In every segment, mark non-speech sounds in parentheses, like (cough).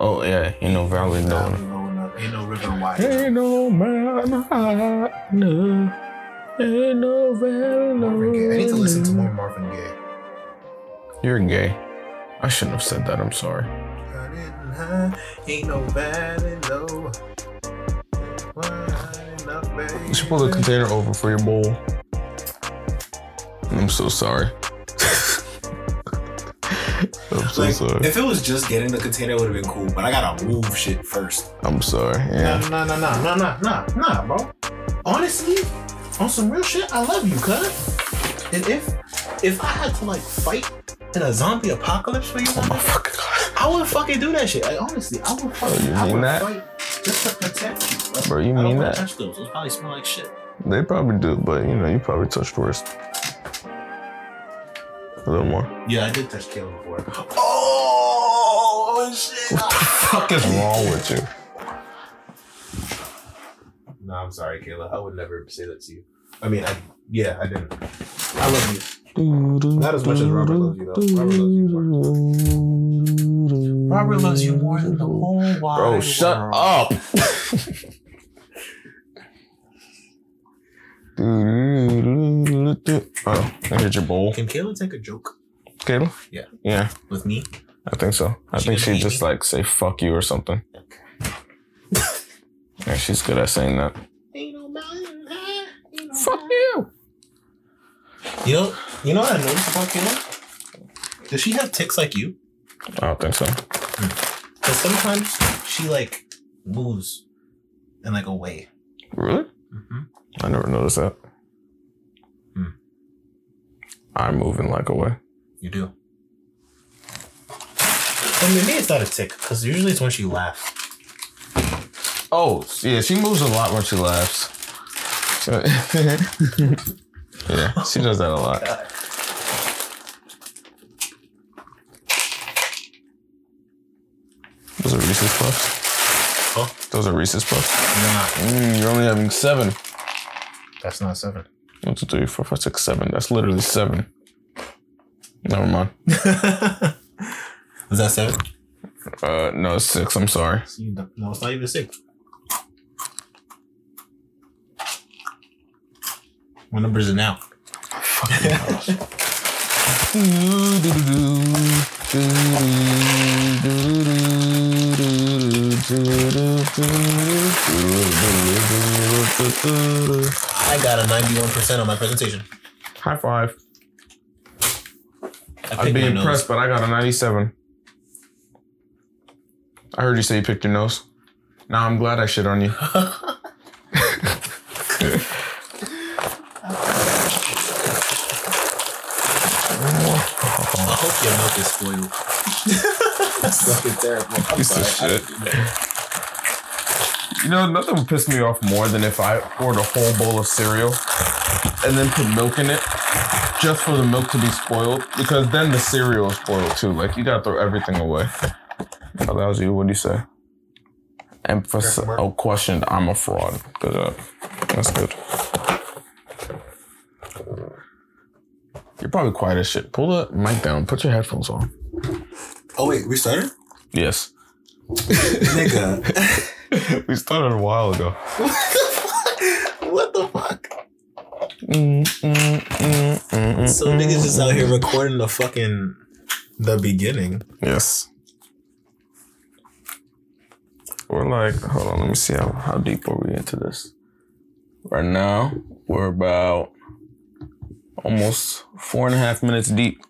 Oh yeah, ain't no valley Nah, no. no, no, ain't no river wide. Ain't no mountain high enough. Ain't no valley Marvin Gaye. I need to listen to more Marvin Gaye. You're gay. I shouldn't have said that. I'm sorry. Ain't no valley low. Wide You should pull the container over for your bowl. I'm so sorry. I'm so Like, sorry. if it was just getting the container, it would have been cool. But I gotta move shit first. I'm sorry. Yeah. Nah, nah, nah, nah, nah, nah, nah, bro. Honestly, on some real shit, I love you, cuz. And if if I had to like fight in a zombie apocalypse for you, Oh my fucking god. I would fucking do that shit. Like, honestly, I would oh, fucking Oh, you I mean would that? fight just to protect you, bro. Bro, you I don't mean that? touch those. Those probably smell like shit. They probably do, but you know, you probably touched worse. A little more. Yeah, I did touch Kayla before. Oh shit! What the fuck is wrong with you? No, I'm sorry, Kayla. I would never say that to you. I mean, I yeah, I didn't. I love you. Not as much as Robert loves you, though. Robert loves you more. Robert loves you more than the whole wide Bro, shut world. up. (laughs) (laughs) oh, I hit your bowl. Can Kayla take a joke Kayla? Yeah. Yeah, with me? I think so. I She think she eat just me? like say fuck you or something. (laughs) Yeah, she's good at saying that. Ain't no mountain high, ain't no Fuck you. You know, you know what I noticed about Kayla? Does she have ticks like you? I don't think so. Hmm. Because sometimes she like moves and like away. Really? I never noticed that. Hmm. I'm moving like a way. You do. But maybe it's not a tick because usually it's when she laughs. Oh, yeah, she moves a lot when she laughs. (laughs) yeah, she does that a lot. Those are Reese's Puffs. Oh, Those are Reese's Puffs. nah, Mm, you're only having seven. That's not seven. One, two, three, four, five, six, seven. That's literally seven. Never mind. (laughs) Was that seven? Uh, no, it's six. I'm sorry. So you don't- No, it's not even six. What number is it now? (laughs) (laughs) I got a 91% on my presentation. High five. I I'd be impressed, but I got a 97. I heard you say you picked your nose. Now I'm glad I shit on you. I hope your milk is spoiled. That's (laughs) fucking terrible. I'm Piece of sorry. I shit. Didn't do that. You know, nothing would piss me off more than if I poured a whole bowl of cereal and then put milk in it just for the milk to be spoiled because then the cereal is spoiled too. Like, you gotta throw everything away. If that was you, what do you say? Emphasis. Oh, question? Oh, questioned. I'm a fraud. Good job. That's good. You're probably quiet as shit. Pull the mic down. Put your headphones on. Oh, wait, we started? Yes. (laughs) Nigga. (laughs) (laughs) we started a while ago. what the fuck? Mm, mm, mm, mm, So niggas just out here recording the fucking the beginning. Yes. We're like, hold on, let me see how, how deep are we into this. Right now, we're about almost four and a half minutes deep.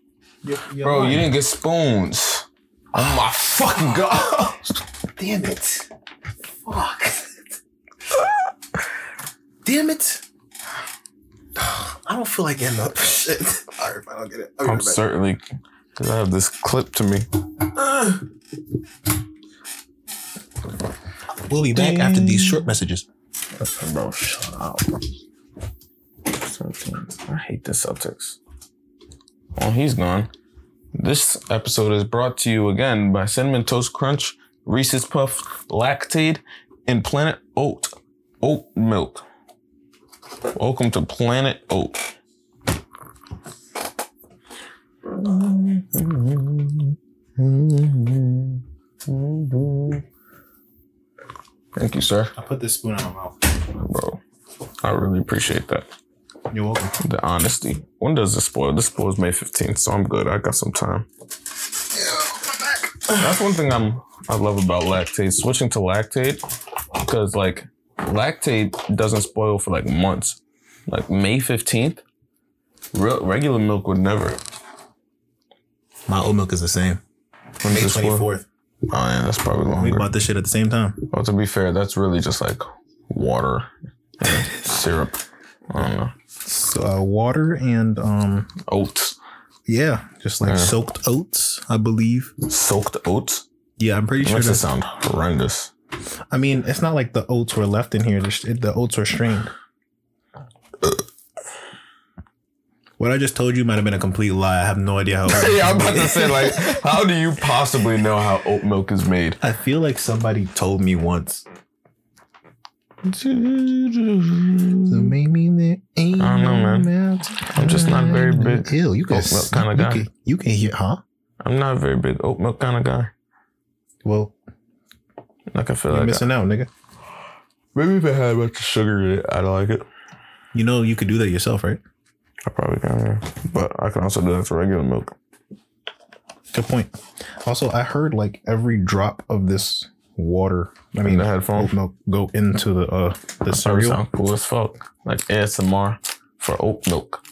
Bro, you didn't get spoons. Oh my fucking god. Damn it. Fuck. Damn it. I don't feel like getting up. (laughs) Shit. Alright, fine, I'll get it. I'll get I'm it certainly, because I have this clip to me. Uh. We'll be back after these short messages. Bro, shut up. I hate the Celtics. Oh, he's gone. This episode is brought to you again by Cinnamon Toast Crunch, Reese's Puff Lactaid, and Planet Oat. Oat milk. Welcome to Planet Oat. Thank you, sir. I put this spoon in my mouth. Bro, I really appreciate that. You're welcome. The honesty. When does this spoil? This spoils May 15th, so I'm good. I got some time. That's one thing I'm I love about Lactaid. Switching to Lactaid because like Lactaid doesn't spoil for like months. Like May 15th, real, regular milk would never. My oat milk is the same. When May spoil? 24th. Oh yeah, that's probably longer. We bought this shit at the same time. Well, to be fair, that's really just like water and syrup. I don't know. So, uh, water and um Oats. Yeah, just like Yeah. soaked oats, I believe. Soaked oats? Yeah, I'm pretty It sure makes it that's sound horrendous. I mean, it's not like the oats were left in here. The, the oats were strained. What I just told you might have been a complete lie. I have no idea how. (laughs) yeah, I'm about to say, like, (laughs) how do you possibly know how oat milk is made? I feel like somebody told me once. So mm-hmm. maybe there ain't I don't know, no man. I'm just not very big Ew, you can oat milk kinda you guy. Can, you can hear, huh? I'm not a very big oat milk kind of guy. Well, Like, I feel you're like missing out, nigga. maybe if it had a bunch of sugar in it, I'd like it. You know you could do that yourself, right? I probably can, yeah. But I can also do that for regular milk. Good point. Also, I heard like every drop of this water, I mean, the headphones? oat milk, go into the uh the cereal. sound cool as fuck. Like ASMR for oat milk.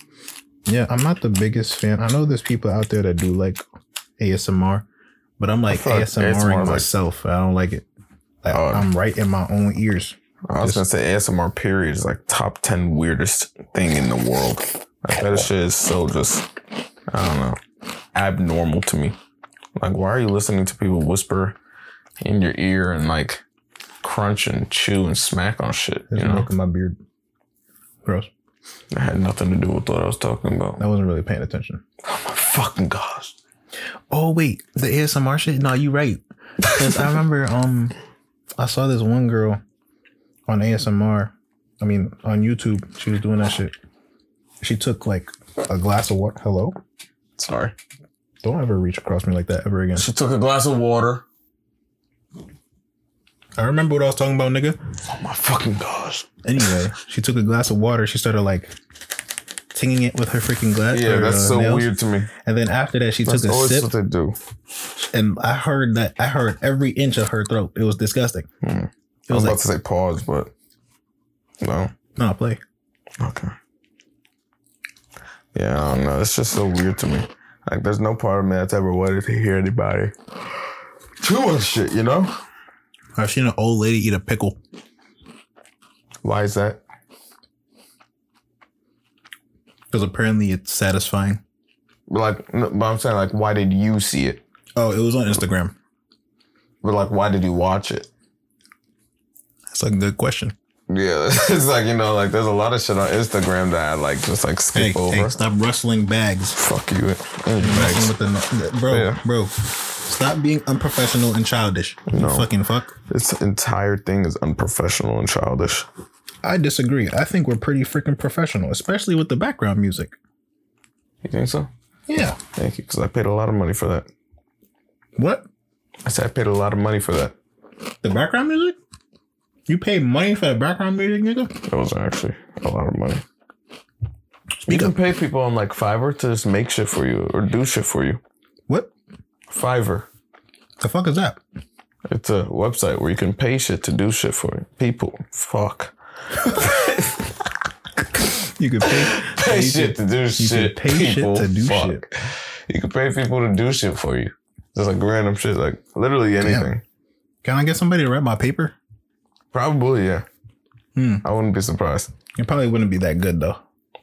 Yeah, I'm not the biggest fan. I know there's people out there that do like ASMR, but I'm like ASMRing ASMR is like- myself. I don't like it. Like, Oh. I'm right in my own ears. I was gonna say ASMR period is like top ten weirdest thing in the world. Like that shit is so just I don't know abnormal to me. Like why are you listening to people whisper in your ear and like crunch and chew and smack on shit? There's You know, in my beard. Gross. that had nothing to do with what I was talking about. I wasn't really paying attention. Oh my fucking gosh! Oh wait, the ASMR shit. No, you right. Because I remember, (laughs) um, I saw this one girl on ASMR. I mean, on YouTube. She was doing that shit. She took like a glass of water. Hello. Sorry. Don't ever reach across me like that ever again. She took a glass of water. I remember what I was talking about, nigga. Oh my fucking gosh! Anyway, she took a glass of water. She started like tinging it with her freaking glass. Yeah, her, that's uh, so nails. weird to me. And then after that, she That's took a always sip, what they do. and I heard that I heard every inch of her throat. It was disgusting. Hmm. It I was was about like, to say pause, but no. no, play. Okay. Yeah, I don't know. It's just so weird to me. Like, there's no part of me that's ever wanted to hear anybody (sighs) too much shit, you know? I've seen an old lady eat a pickle. Why is that? Because apparently it's satisfying. But like, but I'm saying, like, why did you see it? Oh, it was on Instagram. But like, why did you watch it? That's like a good question. Yeah, (laughs) it's like you know, like there's a lot of shit on Instagram that I like just like Hey, skip over. hey, stop rustling bags. Fuck you, bags. with the bro, Yeah. bro. Stop being unprofessional and childish. No. fucking fuck. This entire thing is unprofessional and childish. I disagree. I think we're pretty freaking professional, especially with the background music. You think so? Yeah. Thank you, because I paid a lot of money for that. What? I said I paid a lot of money for that. The background music? You paid money for the background music, nigga? That was actually a lot of money. You can up. pay people on like Fiverr to just make shit for you or do shit for you. What? Fiverr. The fuck is that? It's a website where you can pay shit to do shit for. People. Fuck. You could (laughs) pay, Pay shit to do You shit. can pay shit people. to do Fuck. shit. You can pay people to do shit for you. Just like random shit, like literally anything. Can I get somebody to write my paper? Probably, yeah. Hmm. I wouldn't be surprised. It probably wouldn't be that good though.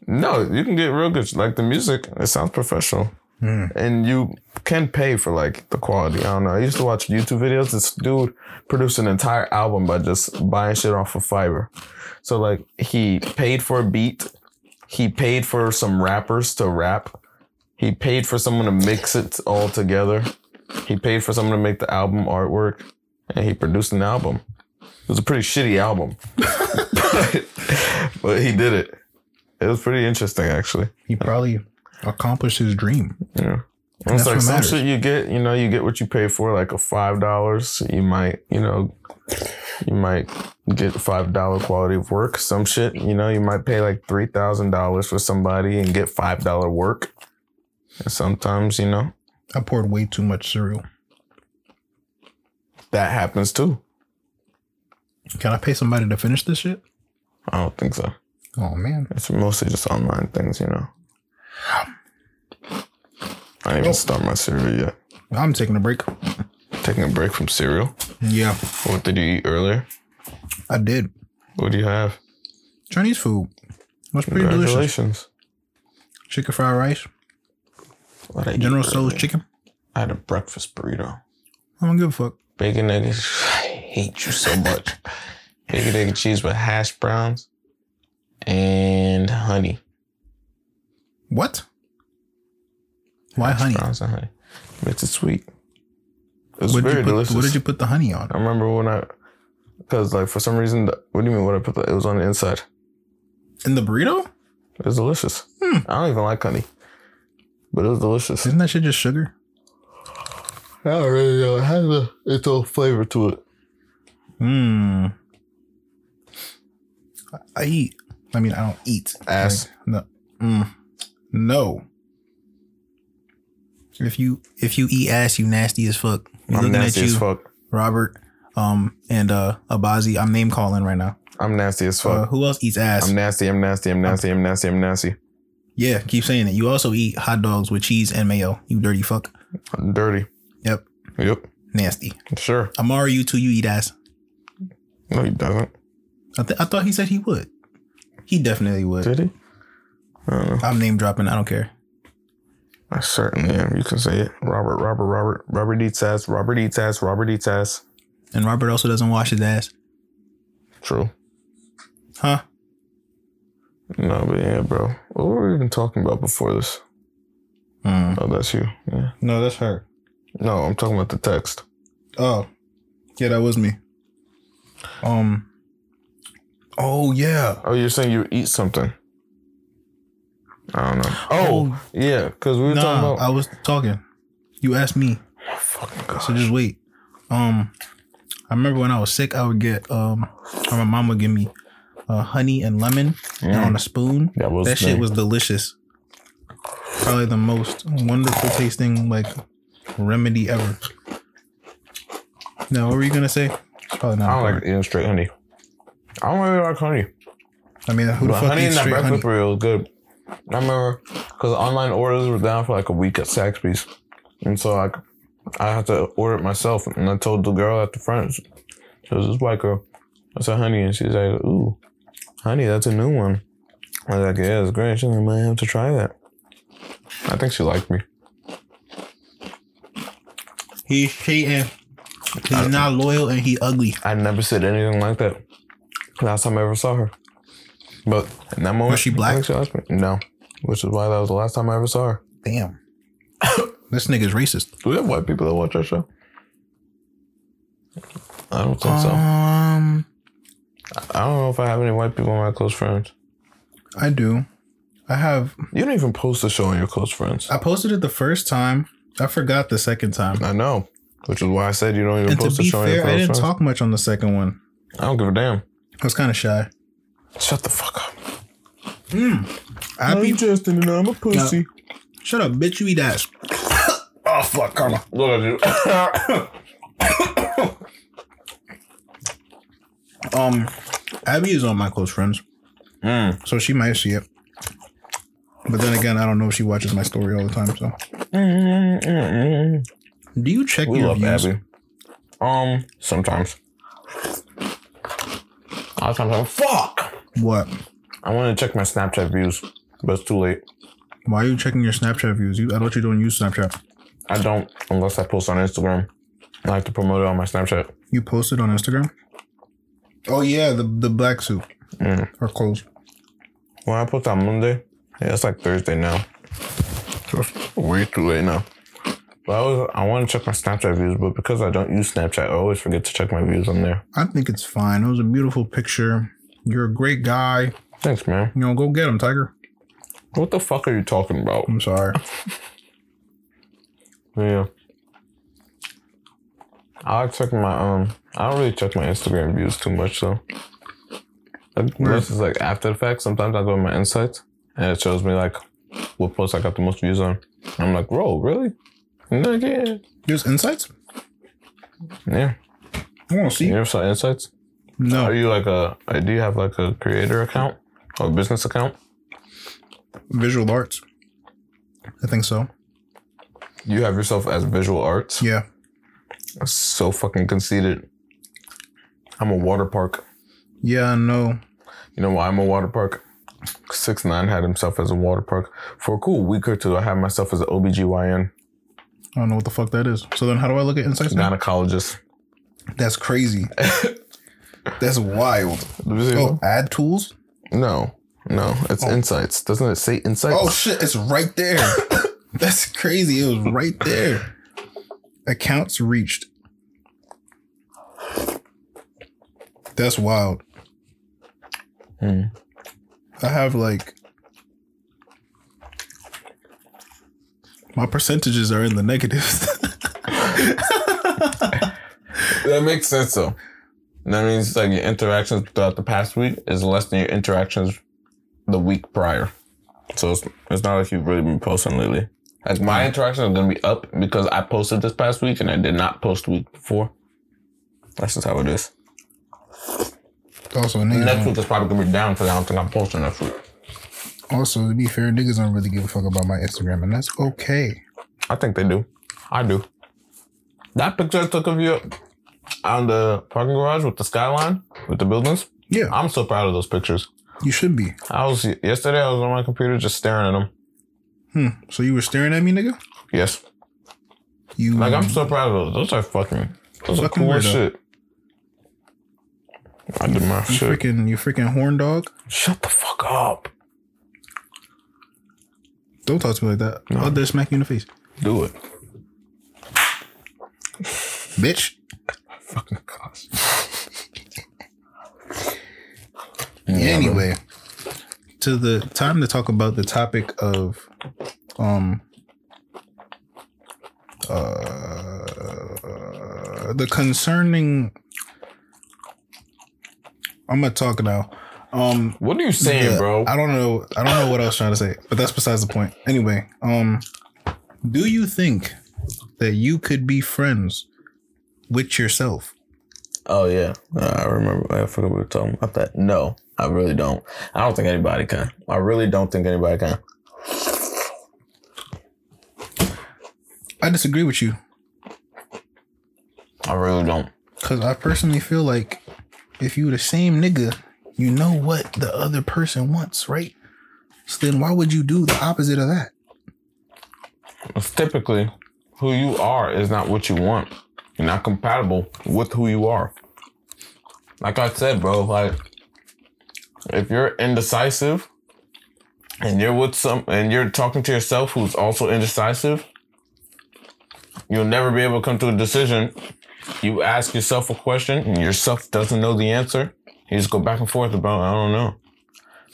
No, you can get real good. Like the music, it sounds professional. Hmm. And you can pay for like the quality. I don't know. I used to watch YouTube videos. This dude produced an entire album by just buying shit off of Fiverr. So like he paid for a beat. He paid for some rappers to rap. He paid for someone to mix it all together. He paid for someone to make the album artwork. And he produced an album. It was a pretty shitty album. but, (laughs) (laughs) but he did it. It was pretty interesting actually. He probably accomplished his dream. Yeah. And It's That's like some matters. shit you get, you know, you get what you pay for, like a five dollars. You might, you know, you might get five dollar quality of work. Some shit, you know, you might pay like three thousand dollars for somebody and get five dollar work. And sometimes, you know, I poured way too much cereal. that happens too. Can I pay somebody to finish this shit? I don't think so. Oh man. It's mostly just online things, you know. Ah, I didn't even start my cereal yet. I'm taking a break. Taking a break from cereal. Yeah, What did you eat earlier? I did. What do you have? Chinese food. That's pretty delicious. Congratulations. Chicken fried rice, What I eat General Tso's earlier? chicken. I had a breakfast burrito. I don't give a fuck. Bacon, eggs. (laughs) I hate you so much. (laughs) Bacon, egg, and cheese with hash browns and honey. What? Why Hash honey? Browns and honey. Makes it sweet. It's was What did, very you put, delicious. what did you put the honey on? I remember when I, because like for some reason, the, what do you mean? What I put? The, it was on the inside. In the burrito? It was delicious. Hmm. I don't even like honey, but it was delicious. Isn't that shit just sugar? I don't really know. It has a its own flavor to it. Hmm. I eat. I mean, I don't eat Ass. Like, no. Mm. No. If you if you eat ass, you nasty as fuck. You I'm looking nasty at you, as fuck. Robert, um, and uh Abazi. I'm name calling right now. I'm nasty as Uh, fuck. who else eats ass? I'm nasty. I'm nasty. I'm nasty. I'm nasty. I'm nasty. yeah, keep saying it. You also eat hot dogs with cheese and mayo. You dirty fuck. I'm dirty. Yep, Yep. nasty. Sure. Amari, you too. You eat ass. No, he doesn't. I, th- I thought he said he would. He definitely would. Did he? I don't know. I'm name dropping. I don't care. I certainly am. You can say it. Robert, Robert, Robert. Robert eats ass. Robert eats ass. Robert eats ass. And Robert also doesn't wash his ass. True. Huh? No, but yeah, bro. What were we even talking about before this? Mm. Oh, that's you. Yeah. No, that's her. No, I'm talking about the text. Oh, yeah, that was me. Um. Oh yeah. Oh, you're saying you eat something. I don't know. Oh, Oh. yeah, because we were Nah, talking about. I was talking. You asked me, oh, fucking God. so just wait. Um, I remember when I was sick, I would get um, or my mom would give me uh, honey and lemon and on a spoon. That was that shit was delicious. Probably the most wonderful tasting like remedy ever. Now, what were you gonna say? It's probably not. I don't like important. eating straight honey. I don't really like honey. I mean, who the fuck honey in eats that straight honey? breakfast burrito was good. I remember because online orders were down for like a week at Saxby's, and so like I had to order it myself. And I told the girl at the front, it was this white girl. I said honey, and she's like, "Ooh, honey, that's a new one." I was like, "Yeah, it's great." She's like, "I might have to try that." I think she liked me. He's cheating. He's not loyal and he ugly. I never said anything like that. Last time I ever saw her, but in that moment, Was she black? She liked me. No, which is why that was the last time I ever saw her. Damn. (coughs) this nigga's racist. Do we have white people that watch our show? I don't think so. Um, I don't know if I have any white people in my close friends. I do. I have. You don't even post the show on your close friends. I posted it the first time. I forgot the second time. I know, which is why I said you don't even And post the show on your fair, I didn't friends. talk much on the second one. I don't give a damn. I was kind of shy. Shut the fuck up. Happy? Justin and I'm a pussy. Shut up, bitch. You eat ass. (coughs) oh fuck, karma. Look at you. Um, Abby is on my close friends, Mm. so she might see it. But then again, I don't know if she watches my story all the time. So, do you check We your love views? Abby. Um, sometimes. A lot of times I'm fuck. What? I want to check my Snapchat views, but it's too late. Why are you checking your Snapchat views? You, I thought you don't use Snapchat. I don't unless I post on Instagram. I like to promote it on my Snapchat. You posted on Instagram. Oh yeah, the the black suit Mm. or clothes. When I post on Monday, yeah, it's like Thursday now. It's way too late now. But I always I want to check my Snapchat views, but because I don't use Snapchat, I always forget to check my views on there. I think it's fine. It was a beautiful picture. You're a great guy. Thanks, man. You know, go get him, Tiger. What the fuck are you talking about? I'm sorry. (laughs) Yeah. I check my um. I don't really check my Instagram views too much though. Like, this is like after the fact. Sometimes I go to my insights and it shows me like what post I got the most views on. I'm like, bro, really? And like, yeah, There's insights. yeah. I want to see. You ever saw insights? No, Are you like a? uh, Do you have like a creator account or a business account? visual arts. I think so. You have yourself as visual arts. Yeah. That's so fucking conceited. I'm a water park. Yeah, I know. You know why I'm a water park? Six nine had himself as a water park. For a cool week or two, I had myself as an OBGYN, I don't know what the fuck that is. So then, how do I look at insights? Gynecologist. That's crazy. (laughs) That's wild. Oh, add tools. No, no, it's insights. Doesn't it say insights? Oh shit! It's right there. (laughs) That's crazy. It was right there. Accounts reached. That's wild. Hmm. I have like my percentages are in the negatives. (laughs) that makes sense though. That means like your interactions throughout the past week is less than your interactions the week prior. So it's, it's not like you've really been posting lately. Like my mm. interactions are gonna be up because I posted this past week and I did not post the week before. That's just how it is. also, niggas Next week is probably gonna be down because I don't think I'm posting next week. also to be fair, niggas don't really give a fuck about my Instagram, and that's okay. I think they do. I do. That picture I took of you on the parking garage with the skyline, with the buildings. Yeah, I'm so proud of those pictures. you should be. I was yesterday. I was on my computer just staring at them. Hmm. So you were staring at me, nigga. Yes, You like I'm so proud of those. Those are fucking. Those are cool weirdo. shit. I did my you shit. freaking you freaking horn dog. Shut the fuck up. Don't talk to me like that. I'll just smack you in the face, Do it. bitch. Fucking gosh. (laughs) anyway, to the time to talk about the topic of um uh the concerning I'm gonna talk now. Um What are you saying, the- bro? I don't know I don't know what I was trying to say, but that's besides the point. Anyway, um do you think that you could be friends with yourself? Oh yeah, I remember. I forgot what we were talking about that. No, I really don't. I don't think anybody can. I really don't think anybody can. I disagree with you. I really don't. Cause I personally feel like if you the same nigga, you know what the other person wants, right? So then why would you do the opposite of that? It's typically who you are is not what you want. You're not compatible with who you are. Like I said, bro, like if you're indecisive and you're with some and you're talking to yourself who's also indecisive, you'll never be able to come to a decision. You ask yourself a question and yourself doesn't know the answer. You just go back and forth about I don't know.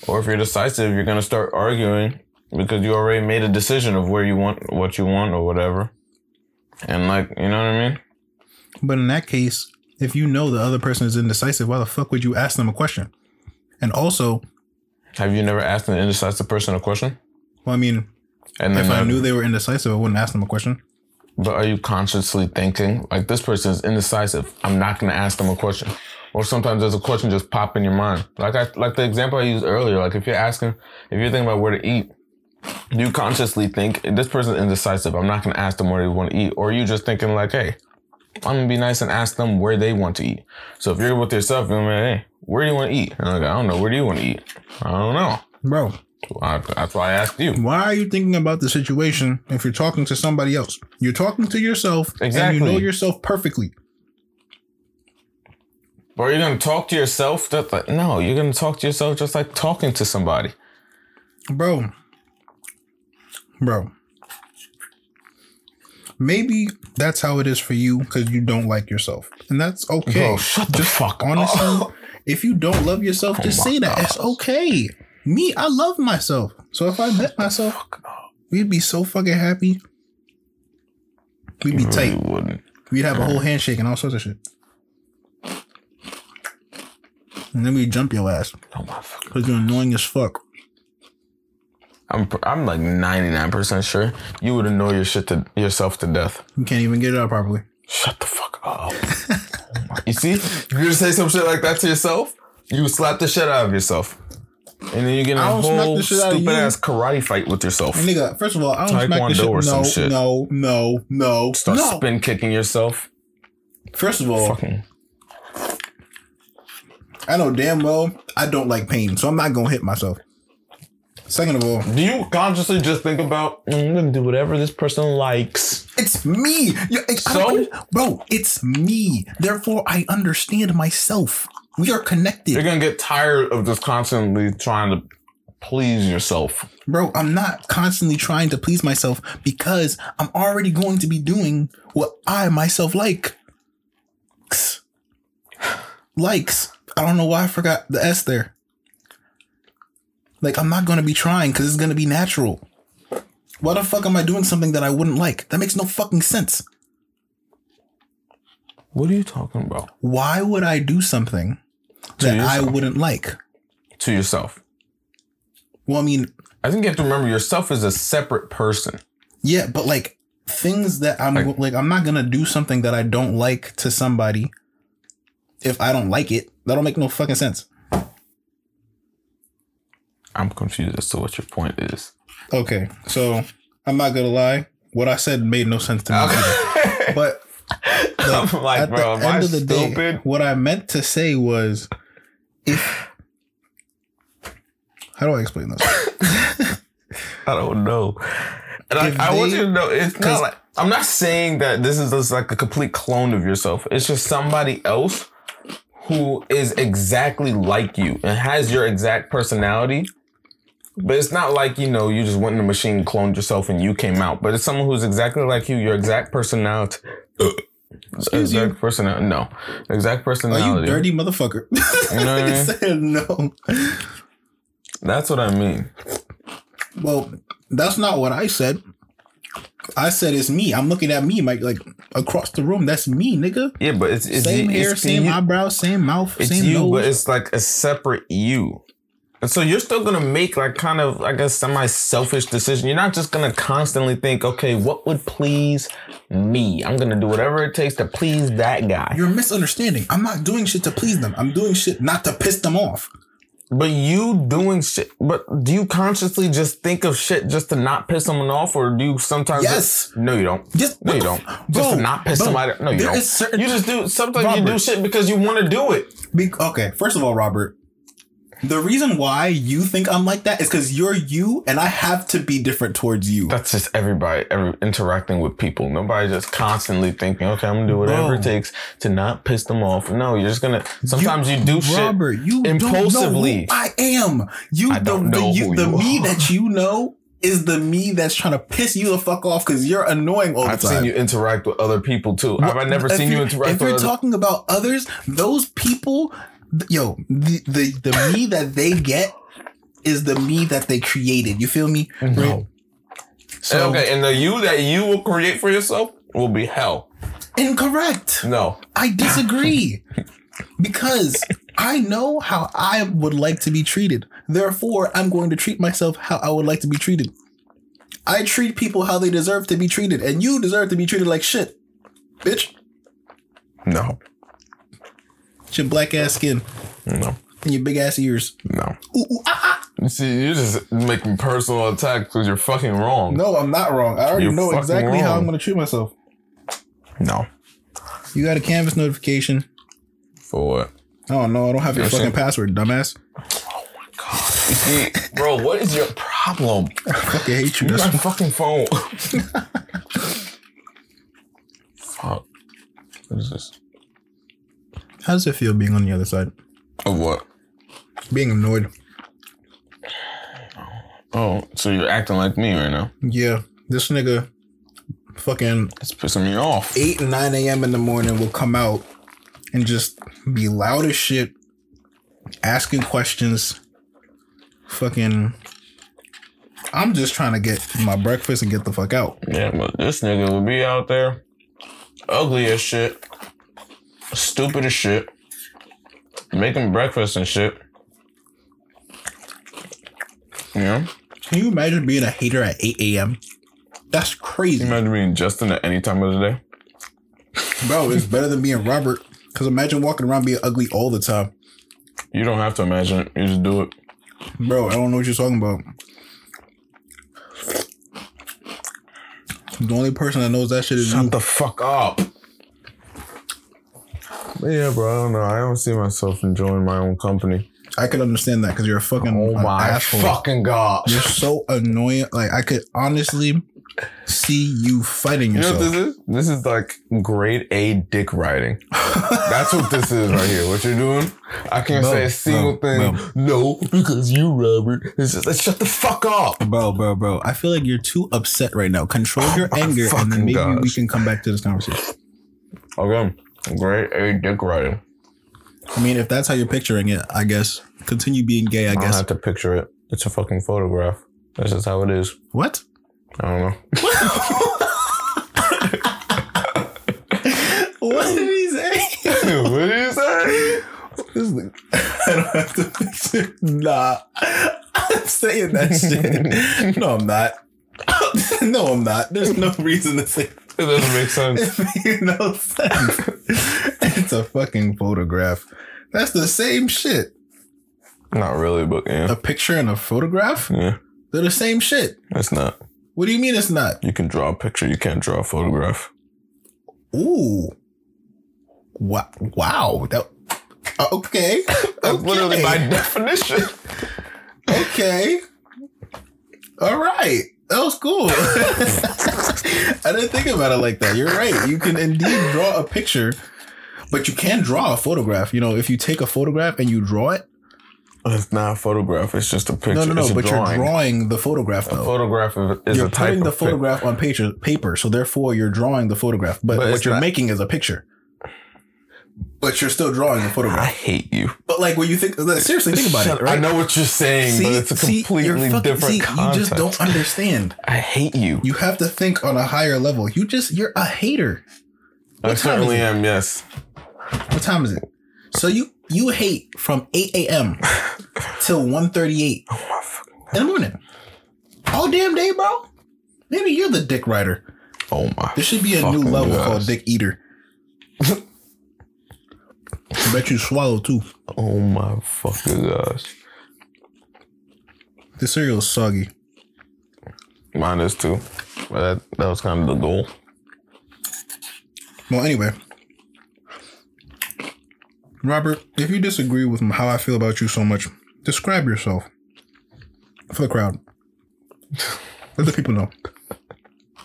Or if you're decisive, you're gonna start arguing because you already made a decision of where you want what you want or whatever. And like, you know what I mean? But in that case, if you know the other person is indecisive, why the fuck would you ask them a question? And also, Have you never asked an indecisive person a question? well, I mean, And if I knew they were indecisive, I wouldn't ask them a question. But are you consciously thinking like this person is indecisive? I'm not gonna ask them a question. Or sometimes there's a question just pop in your mind. Like I like the example I used earlier. Like if you're asking, if you're thinking about where to eat, do you consciously think this person's indecisive? I'm not gonna ask them where they want to eat. Or are you just thinking like, hey, I'm gonna be nice and ask them where they want to eat. So if you're with yourself, you're like, hey, where do you want to eat? And I'm like, I don't know. Where do you want to eat? I don't know. Bro, I, that's why I asked you. why are you thinking about the situation if you're talking to somebody else? You're talking to yourself and Exactly. you know yourself perfectly. Or you're gonna talk to yourself? Just like no, you're gonna talk to yourself just like talking to somebody. Bro. Bro. Maybe that's how it is for you because you don't like yourself. And that's okay. Bro, shut the fuck Honestly, up. if you don't love yourself, oh just Oh my say that. It's okay. Me, I love myself. So if I met myself, we'd be so fucking happy. We'd be tight. really. We'd have a whole handshake and all sorts of shit. And then we'd jump your ass Oh because you're annoying as fuck. I'm I'm like 99% sure you would annoy your shit to yourself to death. You can't even get it out properly. Shut the fuck up. (laughs) you see? If you're gonna say some shit like that to yourself, you slap the shit out of yourself. And then you get in a whole the shit out of stupid you. ass karate fight with yourself. Nigga, first of all, I don't smack the Taekwondo shit. or some no, shit. no, no, no, Start no. spin kicking yourself. First of all, Fucking I know damn well I don't like pain, so I'm not gonna hit myself. Second of all, Do you consciously just think about "Mm, I'm gonna do whatever this person likes? it's me. You- I- I So? bro, it's me. Therefore, I understand myself. We are connected. You're gonna get tired of just constantly trying to please yourself. Bro, I'm not constantly trying to please myself because I'm already going to be doing what I myself like. Likes. I don't know why I forgot the S there. Like, I'm not to be trying because it's to be natural. Why the fuck am I doing something that I wouldn't like? That makes no fucking sense. What are you talking about? Why would I do something that I wouldn't like? To yourself. Well, I mean, I think you have to remember yourself is a separate person. Yeah, but like things that I'm Like- like, I'm not gonna do something that I don't like to somebody if I don't like it. That don't make no fucking sense. I'm confused as to what your point is. Okay, so I'm not gonna lie. What I said made no sense to me. either. (laughs) But I'm like, at bro, the am I end of the stupid? day, what I meant to say was, if how do I explain this? I don't know. And I, If I want you to know it's not like I'm not saying that this is just like a complete clone of yourself. It's just somebody else who is exactly like you and has your exact personality. But it's not like, you know, you just went in the machine, cloned yourself, and you came out. But it's someone who's exactly like you, your exact personality. Uh, Excuse you. exact personality. No. Exact personality. Are you dirty motherfucker? You know what I (laughs) mean? said no. That's what I mean. Well, that's not what I said. I said it's me. I'm looking at me, like like across the room. That's me, nigga. Yeah, but it's, it's same it's hair, same you. eyebrows, same mouth, It's same you, nose. but it's like a separate you. And so you're still gonna make like kind of, I guess, semi-selfish decision. You're not just gonna constantly think, okay, what would please me? I'm gonna do whatever it takes to please that guy. You're misunderstanding. I'm not doing shit to please them. I'm doing shit not to piss them off. But you doing shit. But do you consciously just think of shit just to not piss someone off, or do you sometimes? Yes. no, you don't. Just No, you don't. just to not piss bro, somebody. No, you don't. certain- you just do. Sometimes you do shit because you want to do it. Be- okay, first of all, Robert, the reason why you think I'm like that is because you're you, and I have to be different towards you. That's just everybody every, interacting with people. Nobody just constantly thinking, okay, I'm gonna do whatever Bro. it takes to not piss them off. No, you're just gonna. Sometimes you, do shit. You impulsively. Don't know who I am. You I the, don't the, know you, the you me that you know is the me that's trying to piss you the fuck off because you're annoying all the I've time. seen you interact with other people too. Have I never seen you interact If with you're other talking about others, those people, yo, the, the the me that they get is the me that they created. You feel me? No. So okay, and the you that you will create for yourself will be hell. incorrect. No. I disagree because I know how I would like to be treated. Therefore, I'm going to treat myself how I would like to be treated. I treat people how they deserve to be treated, and you deserve to be treated like shit, bitch. No. Your black ass skin No. and your big ass ears. No. Ooh, ooh, ah, ah. You see, you're just making personal attacks because you're fucking wrong. No, I'm not wrong. I already You're know exactly how. I'm going to treat myself. No. You got a canvas notification. For what? Oh no, I don't have your fucking password, dumbass. Oh my god. Bro, what is your problem? I fucking hate you. That's my fucking phone. (laughs) Fuck. What is this? How does it feel being on the other side? Of what? Being annoyed. Oh, so you're acting like me right now. Yeah, this nigga fucking It's pissing me off. 8 and 9 a.m. in the morning will come out and just be loud as shit, asking questions. Fucking. I'm just trying to get my breakfast and get the fuck out. Yeah, but this nigga will be out there ugly as shit, stupid as shit, making breakfast and shit. You know? Can you imagine being a hater at 8 a.m.? That's crazy. Imagine being Justin at any time of the day. Bro, it's better than being Robert. Because imagine walking around being ugly all the time. You don't have to imagine it. You just do it. Bro, I don't know what you're talking about. The only person that knows that shit is you. Shut the fuck up. Yeah, bro, I don't know. I don't see myself enjoying my own company. I could understand that because you're a fucking Oh my asshole. fucking god. You're so annoying. Like I could honestly see you fighting You know yourself. what this is? This is like grade A dick riding. (laughs) That's what this is right here. What you're doing? I can't Bro, say a single bro, thing. No, because you, Robert. It's just like, shut the fuck up. Bro, bro, bro. I feel like you're too upset right now. Control your (laughs) Oh anger and then maybe we can come back to this conversation. Okay. Grade A dick riding. I mean, if that's how you're picturing it, I guess continue being gay, I guess. I don't guess. have to picture it. It's a fucking photograph. That's just how it is. What? I don't know. (laughs) What did he say? (laughs) what did he say? This nigga- I don't have to picture. Nah. I'm saying that shit. (laughs) No, I'm not. no, I'm not. There's no reason to say It doesn't make sense. (laughs) it made no sense. it's a fucking photograph. That's the same shit. Not really, but yeah. A picture and a photograph? Yeah, They're the same shit. it's not. What do you mean it's not? You can draw a picture, you can't draw a photograph. Ooh. Wow. Wow. That, uh, okay. (laughs) That's literally by (laughs) definition. Okay. All right. That was cool. (laughs) I didn't think about it like that. You're right. You can indeed draw a picture, but you can draw a photograph. You know, if you take a photograph and you draw it. It's not a photograph, it's just a picture. No, no, no. But drawing. you're drawing the photograph A though. photograph is you're a type putting the of pic- photograph on paper, paper. So therefore, you're drawing the photograph. But, But what you're not- making is a picture. But you're still drawing the photograph. I hate you. But like when you think, like, seriously, think about it. Right? I know what you're saying, but it's a see, completely fucking- different see, context. You just don't understand. I hate you. You have to think on a higher level. You just you're a hater. I What time certainly am, yes. What time is it? So you you hate from 8 a.m. (laughs) till 1.38 Oh in the morning. All damn day, bro. Maybe you're the dick rider. Oh my. There should be a new level gosh. called dick eater. I bet you swallow too. Oh my fucking gosh. The cereal is soggy. Mine is too. But that, that was kind of the goal. Well, anyway, Robert, if you disagree with how I feel about you so much, describe yourself for the crowd. Let the people know.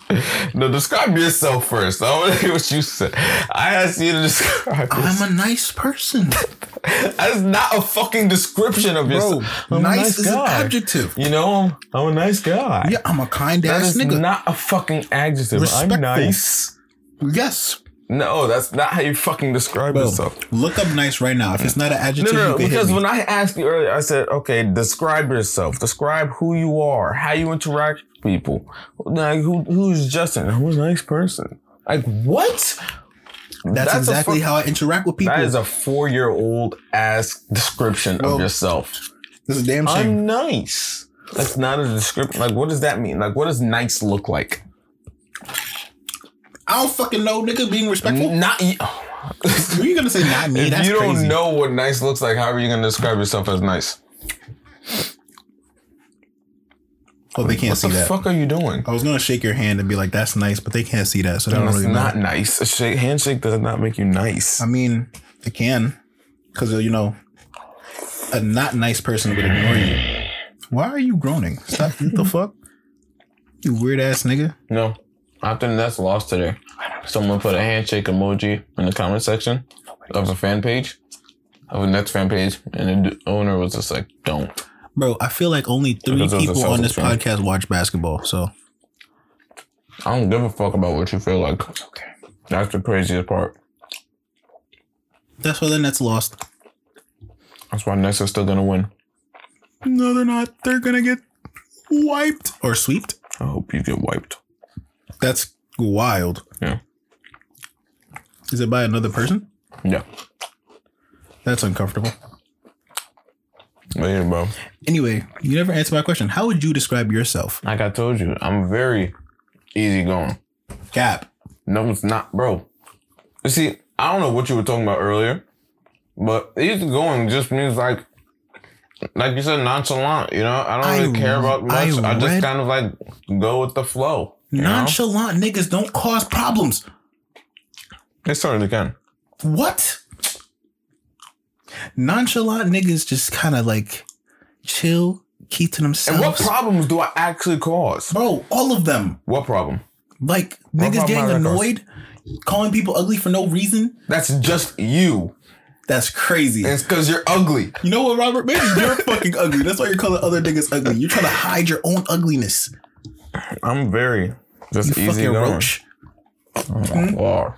(laughs) No, describe yourself first. I want to hear what you said. I asked you to describe. I'm a nice person, (laughs) That's not a fucking description of bro. yourself. I'm a nice, is guy. an adjective. You know, I'm, a nice guy. Yeah, I'm a kind That ass is nigga. not a fucking adjective. Respectful. I'm nice. yes, No, that's not how you fucking describe bro. yourself. Look up nice right now. If it's not an No, adjective, no, no. hit Because when I asked you earlier, I said, okay, describe yourself. Describe who you are, how you interact with people. Like, who, who's Justin? I'm a nice person. Like, what? That's, a exactly how I interact with people. That is a four year old ass description of yourself. this is a damn shame. I'm nice. That's not a description. Like, what does that mean? Like, what does nice look like? I don't fucking know, nigga. Being respectful. Not you. (sighs) Were you gonna say not me? if That's you don't crazy. know what nice looks like, how are you to describe yourself as nice? Well, they can't What see the that. fuck are you doing? I was gonna shake your hand and be like, "That's nice," but they can't see that, so don't That's really not know. nice. A shake, handshake does not make you nice. I mean, it can, because uh, you know, a not nice person would ignore you. Why are you groaning? Stop! What the fuck? You weird ass nigga. No, I think that's lost today. Someone put a handshake emoji in the comment section of a fan page, of a Nets fan page, and the owner was just like, "Don't." Bro, I feel like only three Because of the people on this selfish podcast watch basketball. So I don't give a fuck about what you feel like. okay, That's the craziest part. that's why the Nets lost. That's why Nets are still gonna win. No, they're not. They're gonna get wiped or swept. I hope you get wiped. That's wild. Yeah. Is it by another person? Yeah. That's uncomfortable. But yeah, bro. Anyway, you never answered my question. How would you describe yourself? Like I told you, I'm very easygoing. Cap. No, it's not, bro. You see, I don't know what you were talking about earlier, but easygoing just means like, like you said, nonchalant. You know, I don't I really care about I much. I, just read- kind of like go with the flow. You know? Nonchalant niggas don't cause problems. They certainly again. What? Nonchalant niggas just kind of like chill, keep to themselves. And what problems do I actually cause? Bro, all of them. What problem? Like What niggas about getting annoyed, calling people ugly for no reason. That's just you. That's crazy. It's because you're ugly. You know what, Robert? Maybe you're fucking ugly. That's why you're calling other niggas ugly. You're trying to hide your own ugliness. I'm very just You easy fucking roach. Wow.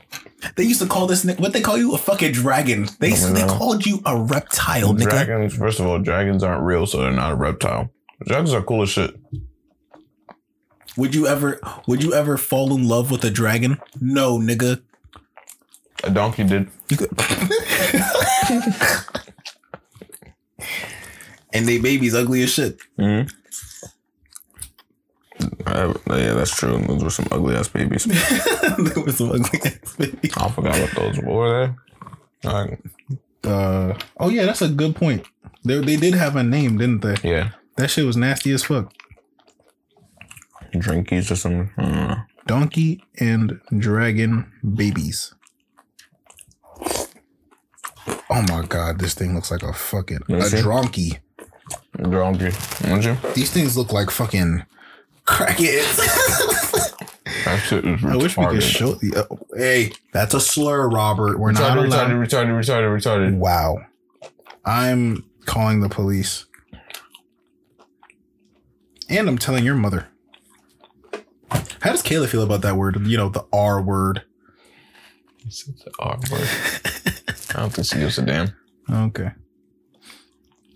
They used to call this nigga, what they call you? A fucking dragon. They Oh, they called you a reptile, nigga. Dragons, first of all, dragons aren't real, so they're not a reptile. Dragons are cool as shit. Would you ever would you ever fall in love with a dragon? No, nigga. A donkey did. You could (laughs) And they babies ugly as shit. Mm-hmm. Yeah, that's true. Those were some ugly ass babies. (laughs) there was some ugly ass babies. I forgot what those were. They like, Uh oh yeah, that's a good point. They they did have a name, didn't they? yeah, That shit was nasty as fuck. drinkies or something. Donkey and dragon babies. Oh my god, this thing looks like a fucking a donkey. Donkey, you? These things look like fucking crackheads. (laughs) That shit is retarded. I wish we could show the. Uh, hey, that's a slur, Robert. We're not retarded, allowed. retarded, retarded, retarded, retarded. Wow, I'm calling the police, and I'm telling your mother. How does Kayla feel about that word? You know, the R word. It's the R word. I don't think she gives a damn. Okay,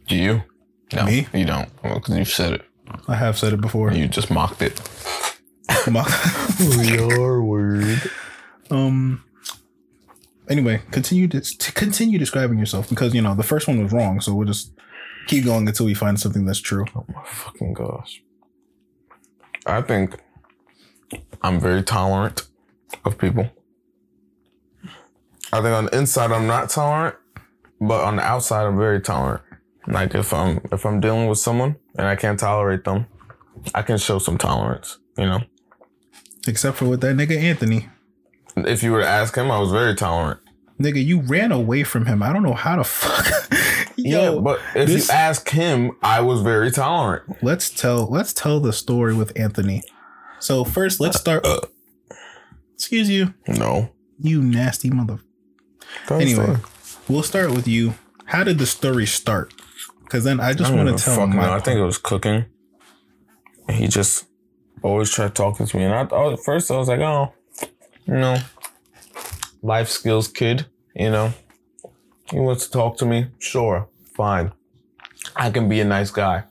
Do you? No, Me? you don't. Well, because you've said it. I have said it before. You just mocked it. the R word. Um. Anyway, continue to, to continue describing yourself because you know the first one was wrong, so we'll just keep going until we find something that's true. Oh my fucking gosh. I think I'm very tolerant of people. I think on the inside I'm not tolerant, but on the outside I'm very tolerant. Like if I'm if I'm dealing with someone and I can't tolerate them, I can show some tolerance, you know. Except for with that nigga Anthony. If you were to ask him, I was very tolerant. Nigga, you ran away from him. I don't know how to fuck. (laughs) Yo, yeah, but if this- you ask him, I was very tolerant. let's tell let's tell the story with Anthony. So first, let's uh, start. Uh. excuse you, No. you nasty mother. Anyway, we'll start with you. How did the story start? Because then I just I want to tell know. I think it was cooking. And he just always tried talking to me. And I thought at first I was like, oh, you know, life skills kid, you know. He wants to talk to me. Sure, fine. I can be a nice guy.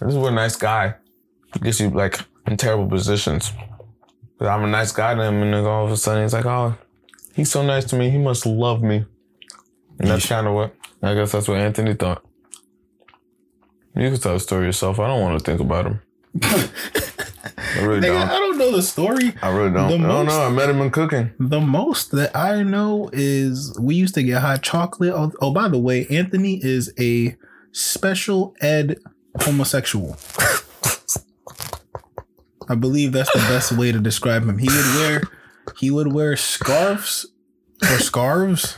This is what a nice guy gets you like in terrible positions. But I'm a nice guy to him, and then all of a sudden he's like, oh, he's so nice to me. He must love me. And that's kind of what I guess that's what Anthony thought. You can tell the story yourself. I don't want to think about him. I really Nigga, don't. I don't know the story. I really don't. the I don't most- know. I met him in cooking. The most that I know is we used to get hot chocolate. Oh, oh, by the way, Anthony is a special ed homosexual. I believe that's the best way to describe him. He would wear he would wear scarves or scarves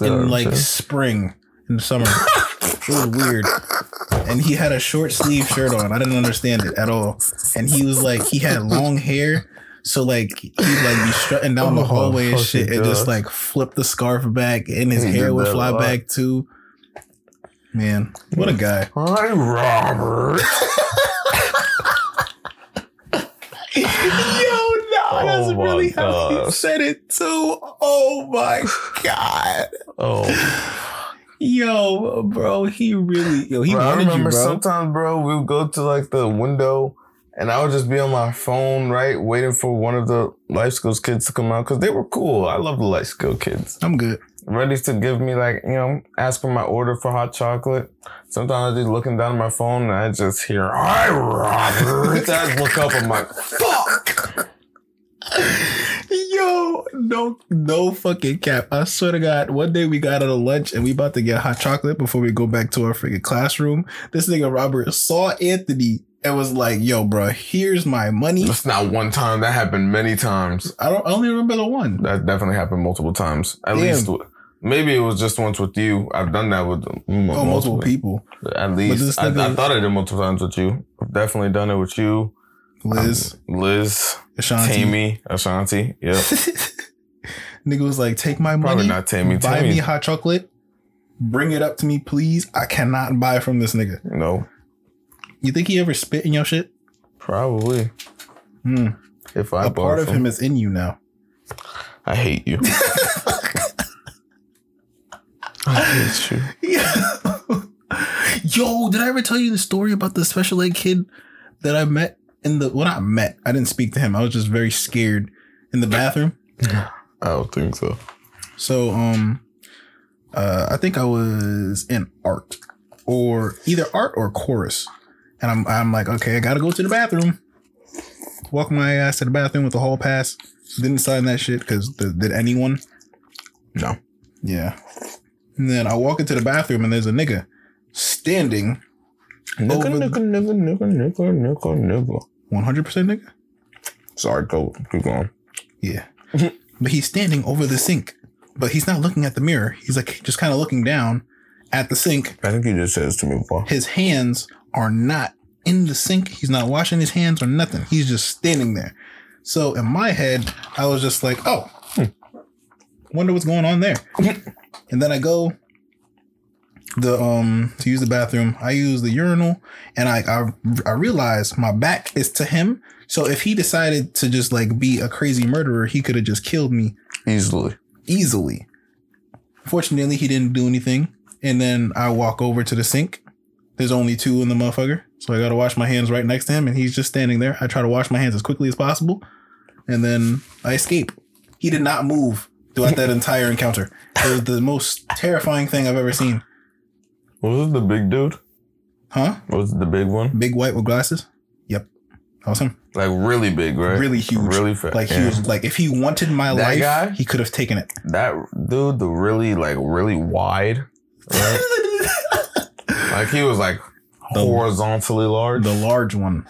in like spring in the summer. It was weird. And he had a short sleeve shirt on. I didn't understand it at all. And he was like, he had long hair. So like he'd like be strutting down the Oh, hallway and shit and just like flip the scarf back and his He hair would fly back too. Man, what a guy. Hi, Robert. (laughs) Yo, no, that's Oh my really how he said it too. Oh my god. oh, Yo, bro, he really yo, he bro, I wanted you, remember bro. sometimes, bro, we would go to like the window and I would just be on my phone, right, waiting for one of the life skills kids to come out because they were cool. I love the life skill kids. I'm good. Ready to give me like you know, ask for my order for hot chocolate. Sometimes I just looking down at my phone and I just hear, "Hi, Robert." (laughs) I look up. I'm like, "Fuck." Yo, no, no fucking cap. I swear to God, one day we got out of lunch and we about to get hot chocolate before we go back to our freaking classroom. This nigga Robert saw Anthony and was like, "Yo, bro, here's my money." That's not one time. That happened many times. I don't. I only remember the one. That definitely happened multiple times. At Damn. least maybe it was just once with you. I've done that with mm, Oh, multiple people. At least I, I thought I did multiple times with you. I've definitely done it with you, Liz, Liz, Ashanti. Tammy, Ashanti. Yeah, (laughs) Nigga was like, "Take my probably money, not Tammy. buy Tammy, me hot chocolate, bring it up to me, please. I cannot buy from this nigga." no, You think he ever spit in your shit? probably. Hmm. If I A part of from- him is in you now. I hate you. (laughs) I hate you. (laughs) Yo, did I ever tell you the story about the special ed kid that I met in the well I met. I didn't speak to him. I was just very scared in the bathroom. I don't think so. So um uh I think I was in art or either art or chorus. And I'm I'm like, okay, I gotta go to the bathroom. Walk my ass to the bathroom with the hall pass. Didn't sign that shit because did anyone? No. Yeah. And then I walk into the bathroom and there's a nigga standing Nigga, Over the- nigga, nigga, nigga, nigga, nigga, nigga. 100% nigga. Sorry, go. Keep going. Yeah. but he's standing over the sink, but he's not looking at the mirror. He's like just kind of looking down at the sink. I think you just said this to me before. His hands are not in the sink. He's not washing his hands or nothing. He's just standing there. So in my head, I was just like, oh, hmm, wonder what's going on there. (laughs) and then I go the um to use the bathroom. I use the urinal, and I I, I realize my back is to him. So if he decided to just like be a crazy murderer, he could have just killed me Easily. easily. Fortunately, he didn't do anything. And then I walk over to the sink. There's only two in the motherfucker. So I got to wash my hands right next to him. And he's just standing there. I try to wash my hands as quickly as possible. And then I escape. He did not move throughout that (laughs) entire encounter. It was the most terrifying thing I've ever seen. Was it the big dude? Huh? Was it the big one? Big white with glasses? Yep. That was him. Like really big, right? Really huge. Really fat. Like he was like if he wanted my That life, guy? he could have taken it. that dude, the really like really wide, right? (laughs) like he was like The- horizontally large. the large one.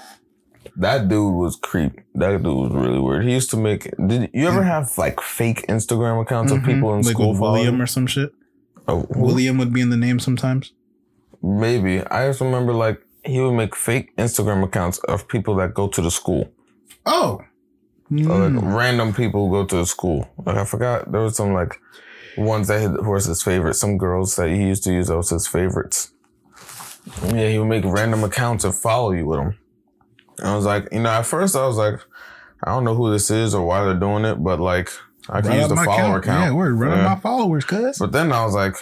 that dude was creep. That dude was really weird. He used to make. Did you ever have like fake Instagram accounts of Mhm. people in like school with following? William or some shit. Oh. William would be in the name sometimes. Maybe I just remember like he would make fake Instagram accounts of people that go to the school. Oh. Mm. like random people who go to the school. Like I forgot there was some like ones that had, was his favorites. Some girls that he used to use that was his favorites. Yeah, he would make random accounts and follow you with them. And I was like, you know, at first I was like, I don't know who this is or why they're doing it, but like I can use the follower count. count. Yeah, we're running Yeah. my followers, cuz. But then I was like,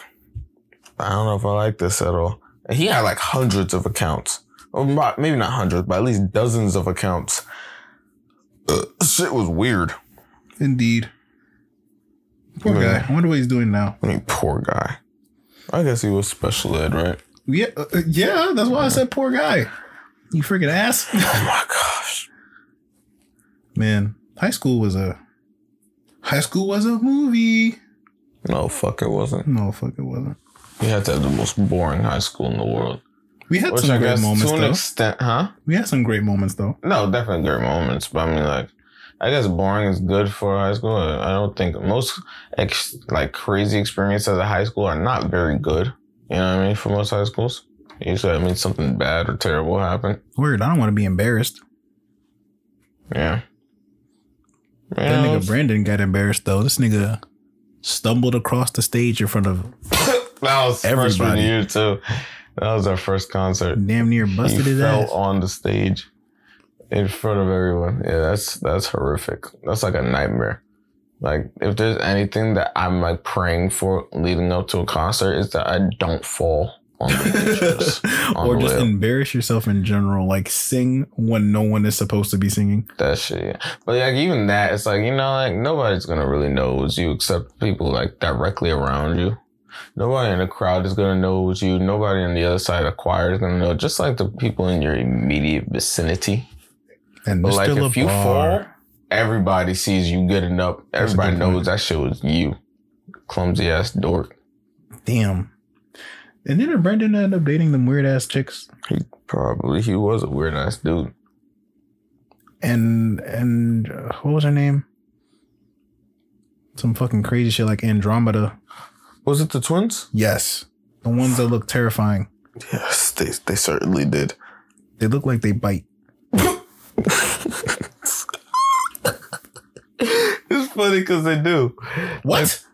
I don't know if I like this at all. And he had like hundreds of accounts. Or maybe not hundreds, but at least dozens of accounts. Uh, shit was weird. Indeed. Poor Yeah. guy. I wonder what he's doing now. I mean, poor guy. I guess he was special ed, right? Yeah, uh, uh, yeah. That's why I said poor guy. You freaking ass. (laughs) Oh my gosh. Man, high school was a high school was a movie. No, fuck, it wasn't. No, fuck, it wasn't. You had to have the most boring high school in the world. We had Which some I great moments to an though. extent, huh? we had some great moments though. No, definitely great moments. But I mean, like, I guess boring is good for high school. I don't think most ex- like crazy experiences at high school are not very good. You know what I mean? For most high schools, usually that means something bad or terrible happened. Weird. I don't want to be embarrassed. Yeah. That Yeah, nigga Brandon got embarrassed though. This nigga stumbled across the stage in front of (laughs) that was freshman Everybody. year too. That was our first concert. damn near busted he his fell ass. on the stage in front of everyone. Yeah, that's that's horrific. That's like a nightmare. Like if there's anything that I'm like praying for leading up to a concert is that I don't fall on the (laughs) on or just up. embarrass yourself in general. Like sing when no one is supposed to be singing. that shit. Yeah. But like even that, it's like you know, like nobody's gonna really know it's you except people like directly around you. Nobody in the crowd is gonna know you. Nobody on the other side of the choir is gonna know. Just like the people in your immediate vicinity. And But Mr. like if you fall, everybody sees you getting up. Everybody point. knows that shit was you. Clumsy ass dork. damn. And didn't Brendan end up dating them weird ass chicks? He probably he was a weird ass dude. And and uh, what was her name? Some fucking crazy shit like Andromeda. Was it the twins? Yes, the ones that look terrifying. Yes, they they certainly did. They look like they bite. It's funny because they do. What?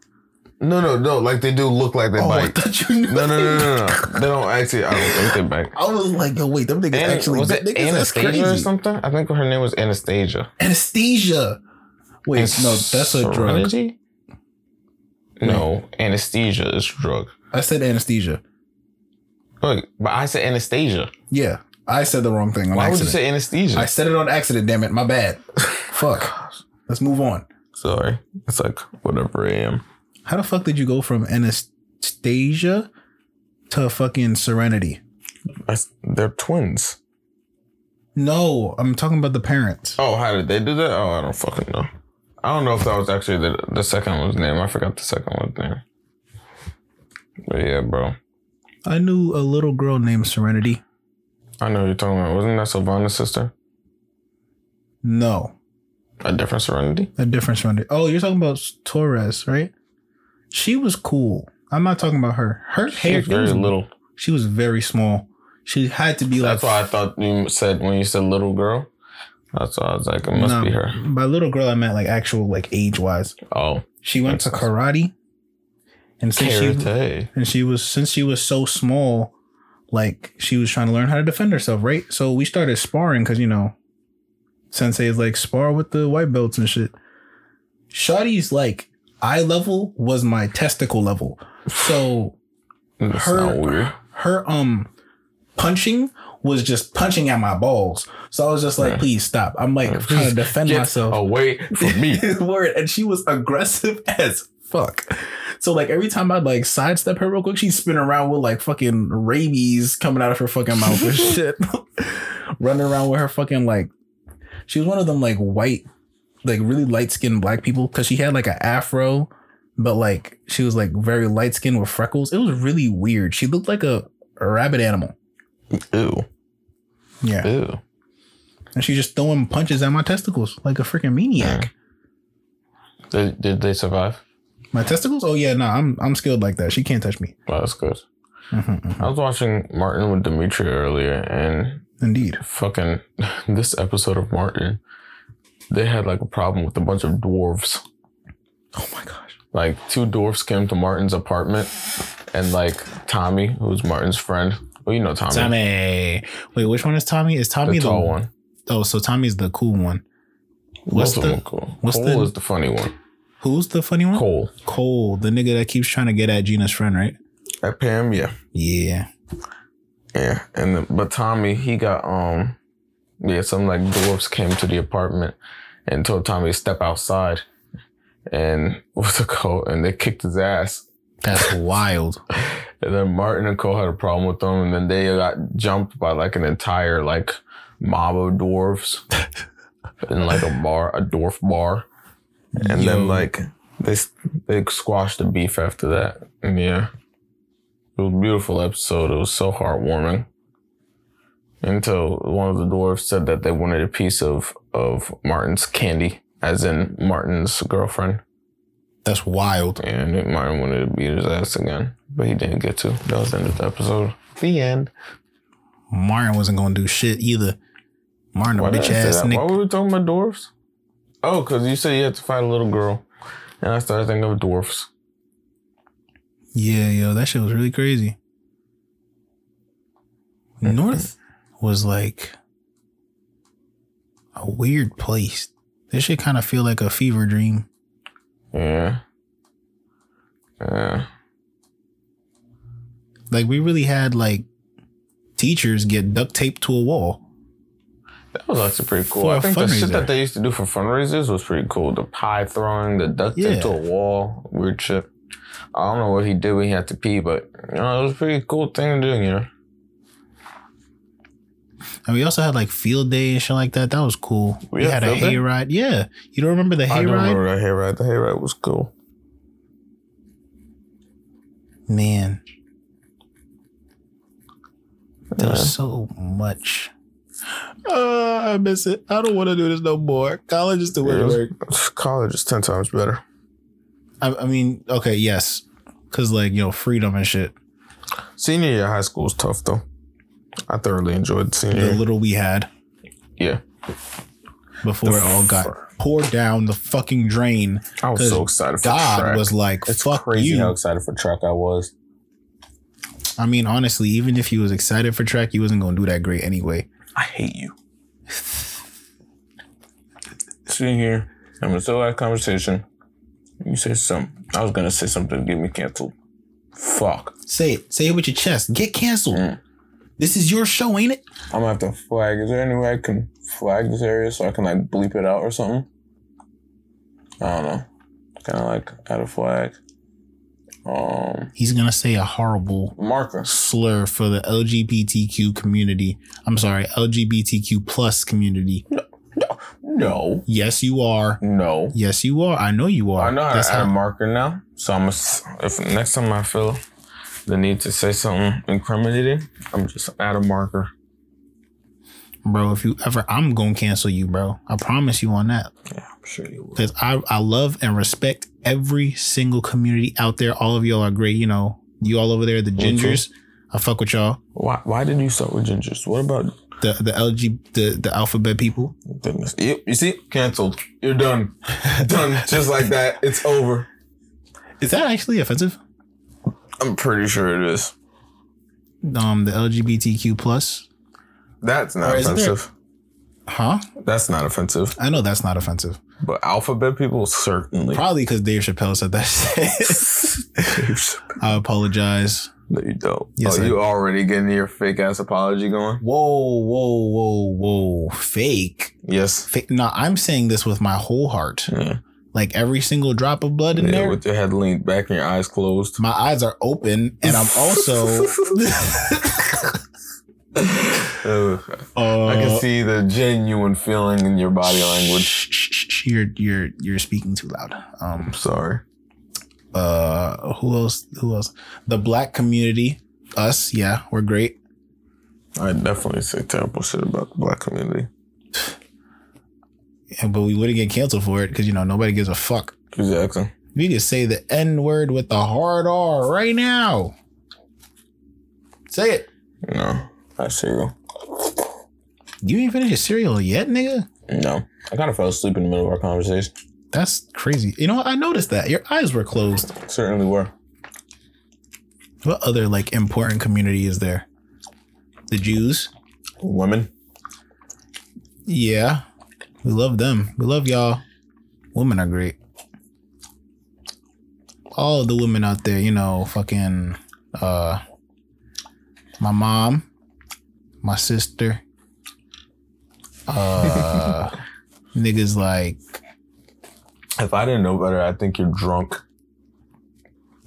No, no, no. Like they do look like they oh, I bite. thought you knew. No, no, no, no, no. They don't actually. I don't think they bite. I was like, yo, wait, them niggas An- actually was bit. it Niggas, that's Anastasia or something? I think her name was Anastasia. Anastasia. Wait, no, that's a drug. Serenity? No, anesthesia is a drug. I said anesthesia. Look, but I said anesthesia. Yeah, I said the wrong thing on Why would you say anesthesia? I said it on accident. Damn it, my bad. Fuck. Let's move on. Sorry. It's like whatever I am. How the fuck did you go from Anastasia to fucking Serenity? I they're twins. No, I'm talking about the parents. Oh, how did they do that? Oh, I don't fucking know. I don't know if that was actually the the second one's name. I forgot the second one's name. But yeah, bro. I knew a little girl named Serenity. I know you're talking about. Wasn't that Sylvana's sister? No, A different Serenity? a different Serenity. Oh, you're talking about Torres, right? She was cool. I'm not talking about her. Her hair She's very was- little. She was very small. She had to be like That's why I thought you said when you said little girl. That's why I was like, it must be her. By little girl, I meant like actual like age wise. Oh, She went to karate, and since she and she was since she was so small, like she was trying to learn how to defend herself, right? So we started sparring because you know, sensei is like spar with the white belts and shit. Shotty's like eye level was my testicle level, so her- her um punching was just punching at my balls. So I was just like, Yeah. please stop. I'm like trying to defend myself. away from me. (laughs) Word. And she was aggressive (laughs) as fuck. So like every time I'd like sidestep her real quick, she'd spin around with like fucking rabies coming out of her fucking mouth and (laughs) shit. Running around with her fucking like she was one of them like white, like really light skinned black people because she had like an afro, but like she was like very light skinned with freckles. It was really weird. She looked like a, a rabbit animal. Ew. Yeah. Ew. And she just throwing punches at my testicles like a freaking maniac. Did, did they survive? My testicles? Oh yeah, no, I'm I'm skilled like that. She can't touch me. Oh, that's good. Mhm, mhm. I was watching Martin with Demetria earlier, and Indeed. fucking (laughs) this episode of Martin, they had like a problem with a bunch of dwarves. Oh my gosh. Like two dwarfs came to Martin's apartment, and like Tommy, who's Martin's friend. Well, you know Tommy, Tommy. Wait, which one is Tommy? Is Tommy the, tall one. Oh, so Tommy's the cool one. What's Both the- cool. what's Cole the- is the funny one. Who's the funny one? Cole. Cole, the nigga that keeps trying to get at Gina's friend, right? At Pam, yeah. Yeah. Yeah, and the, but Tommy, he got um, yeah, some like dwarfs came to the apartment and told Tommy to step outside, and (laughs) what's the called? And they kicked his ass. That's (laughs) wild. And then Martin and Cole had a problem with them, and then they got jumped by like an entire like mob of dwarfs (laughs) in like a bar, a dwarf bar, and Yo. then like they they squashed the beef after that. And yeah, it was a beautiful episode. It was so heartwarming. Until one of the dwarfs said that they wanted a piece of of Martin's candy, as in Martin's girlfriend. That's wild. And Nick Martin wanted to beat his ass again, but he didn't get to. That was the end of the episode. The end. Martin wasn't gonna do shit either. Martin a Why did bitch ass that? Why were we talking about dwarfs? Oh, because you said you had to fight a little girl. And I started thinking of dwarfs. Yeah, yo, that shit was really crazy. Mm-hmm. North was like a weird place. This shit kind of feel like a fever dream. Yeah. Yeah. Like we really had like teachers get duct taped to a wall. That was actually pretty cool. I think the shit that they used to do for fundraisers was pretty cool. The pie throwing, the duct tape Yeah. to a wall, weird shit. I don't know what he did when he had to pee, but you know, it was a pretty cool thing to do, you know. And we also had like field day and shit like that. That was cool. We We, had a hayride. Yeah. You don't remember the hayride? I remember that hayride. The hayride was cool. Man. There Yeah. was so much. Uh, I miss it. I don't want to do this no more. College is the way It to work. (sighs) college is ten times better. I, I mean, okay, yes. Cause like, you know, freedom and shit. Senior year of high school is tough though. I thoroughly enjoyed senior. The little we had Yeah, before The it all got poured down the fucking drain. I was so excited for God track. was like, it's fuck crazy you. how excited for track I was. I mean, honestly, even if he was excited for track, he wasn't gonna do that great anyway. I hate you. Sitting here, I'm gonna still have conversation. You say something. I was gonna say something to get me canceled. Fuck. Say it. Say it with your chest. Get canceled. Mm. This is your show, ain't it? I'm gonna have to flag. Is there any way I can flag this area so I can like bleep it out or something? I don't know. Kind of like add a flag. Um, He's gonna say a horrible marker. slur for the LGBTQ community. I'm sorry, LGBTQ plus community. No, no, no. Yes, you are. no. Yes, you are. I know you are. I know how That's to add a how- marker now, so I'm gonna. If next time I feel the need to say something incriminating, I'm just add a marker. bro. If you ever, I'm gonna cancel you, bro. I promise you on that. Yeah, I'm sure you will. Because I I love and respect every single community out there. All of y'all are great. You know, you all over there, the gingers. I fuck with y'all. Why? Why did you start with gingers? What about The the LG the the alphabet people. goodness? You, you see, canceled. You're done. (laughs) done. Just like that. It's over. Is that actually offensive? I'm pretty sure it is. Um, the LGBTQ plus. That's not Or is there- offensive. Huh? That's not offensive. I know that's not offensive. But alphabet people certainly. Probably because Dave Chappelle said that shit. (laughs) I apologize. no, you don't. Yes, oh, I- you already getting your fake ass apology going? Whoa, whoa, whoa, whoa. Fake. Yes. Fake. No, I'm saying this with my whole heart. Yeah. Like every single drop of blood in yeah there. with your head leaned back and your eyes closed. my eyes are open and I'm also (laughs) (laughs) uh, I can see the genuine feeling in your body language. You're you're you're speaking too loud. Um I'm sorry. uh who else who else? The black community, us, yeah, we're great. I definitely say terrible shit about the black community. And- But we wouldn't get canceled for it because you know nobody gives a fuck. Exactly. We could say the N word with the hard R right now. Say it. No. Not cereal. You ain't finished your cereal yet, nigga? No. I kind of fell asleep in the middle of our conversation. That's crazy. You know what? I noticed that. Your eyes were closed. Certainly were. What other like important community is there? The Jews. Women. Yeah. We love them. We love y'all. Women are great. All of the women out there, you know, fucking uh my mom, my sister, uh (laughs) niggas like If I didn't know better, I think you're drunk.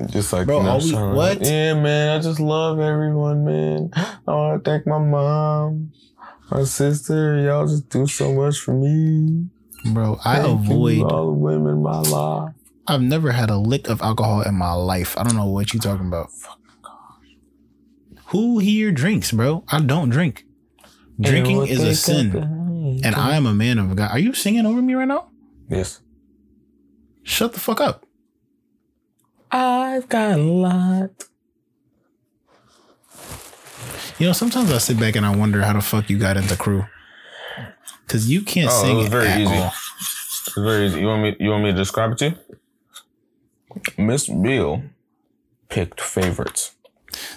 Just like Bro, we- what? like, yeah, man. I just love everyone, man. (gasps) I want to thank my mom, my sister. Y'all just do so much for me. bro, I Thank avoid all the women in my life. I've never had a lick of alcohol in my life. I don't know what you're talking about. Who here drinks, bro? I don't drink. Drinking is a sin. And I am a man of God. Are you singing over me right now? yes, Shut the fuck up. I've got a lot. You know, sometimes I sit back and I wonder how the fuck you got into the crew. Cause you can't Oh, sing it was very at easy. all. It's very easy. You want me? You want me to describe it to you? Miss Beal picked favorites.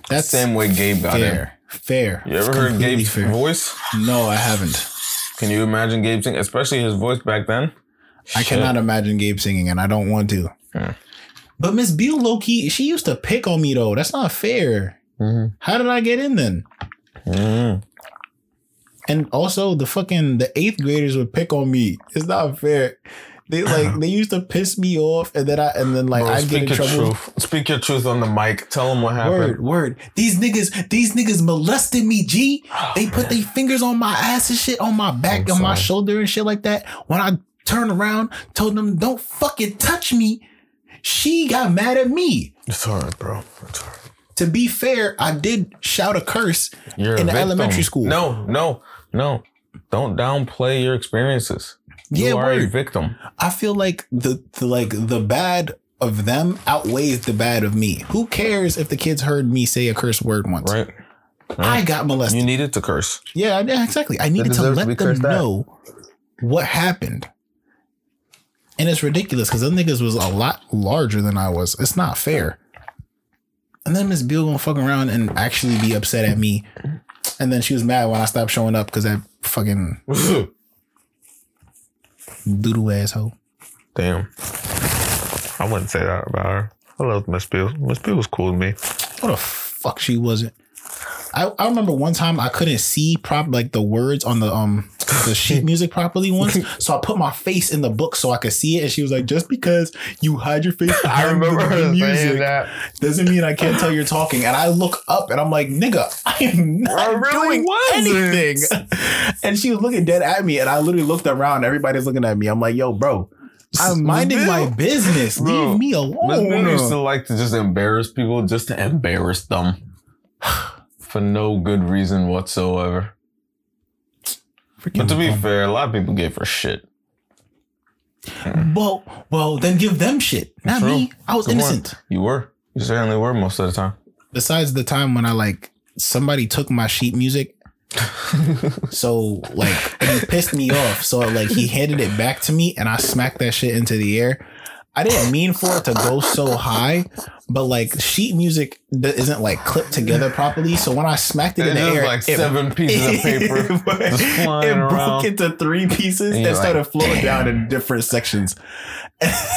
That's Same way Gabe got in. fair. Fair. You ever heard Completely Gabe's fair. voice? No, I haven't. Can you imagine Gabe singing? especially his voice back then? I cannot imagine Gabe singing, and I don't want to. Yeah. But Miss Beal, low key, she used to pick on me though. That's not fair. Mhm. How did I get in then? Mhm. And also the fucking the eighth graders would pick on me. It's not fair. They like (laughs) they used to piss me off and then I and then like Bro, I get speak in your trouble. truth. Speak your truth on the mic. Tell them what happened. Word, word. These niggas, these niggas molested me, G. (sighs) They put their fingers on my ass and shit, on my back, on my shoulder and shit like that. When I turned around, told them, don't fucking touch me. She got mad at me. It's alright, bro. It's alright. To be fair, I did shout a curse You're a in the victim. elementary school. No, no, no. Don't downplay your experiences. You Yeah, are a victim. I feel like the, the like the bad of them outweighs the bad of me. Who cares if the kids heard me say a curse word once? Right? I got molested. You needed to curse. Yeah, yeah, exactly. I needed to deserves to let them cursed at. know what happened. And it's ridiculous because them niggas was a lot larger than I was. It's not fair. And then Miss Bill gonna fuck around and actually be upset at me. And then she was mad when I stopped showing up because that fucking (laughs) doodle asshole. Damn. I wouldn't say that about her. I love Miss Bill. Miss Bill was cool to me. What the fuck she wasn't. I, I remember one time I couldn't see prop like the words on the um the sheet (laughs) music properly once, so I put my face in the book so I could see it, and she was like, "Just because you hide your face (laughs) behind the, the that. doesn't mean I can't tell you're talking." And I look up and I'm like, "Nigga, I am not I really doing wasn't. anything." (laughs) And she was looking dead at me, and I literally looked around. Everybody's looking at me. I'm like, "Yo, bro." I'm minding Bill- my business. Bro, Leave me Miss Bill used to alone. like to just embarrass people just to embarrass them. (sighs) (sighs) (sighs) For no good reason whatsoever. But to be fair, a lot of people gave her shit. Well, well, then give them shit, not True. me. I was Good one. innocent. You were. You certainly were most of the time. Besides the time when I like somebody took my sheet music, (laughs) so like and he pissed me off. So like he handed it back to me, and I smacked that shit into the air. I didn't mean for it to go so high, but like sheet music that isn't like clipped together properly. So when I smacked it in It's the air, like it- seven (laughs) pieces of paper it, it broke around. into three pieces And started like, flowing down in different sections. (laughs)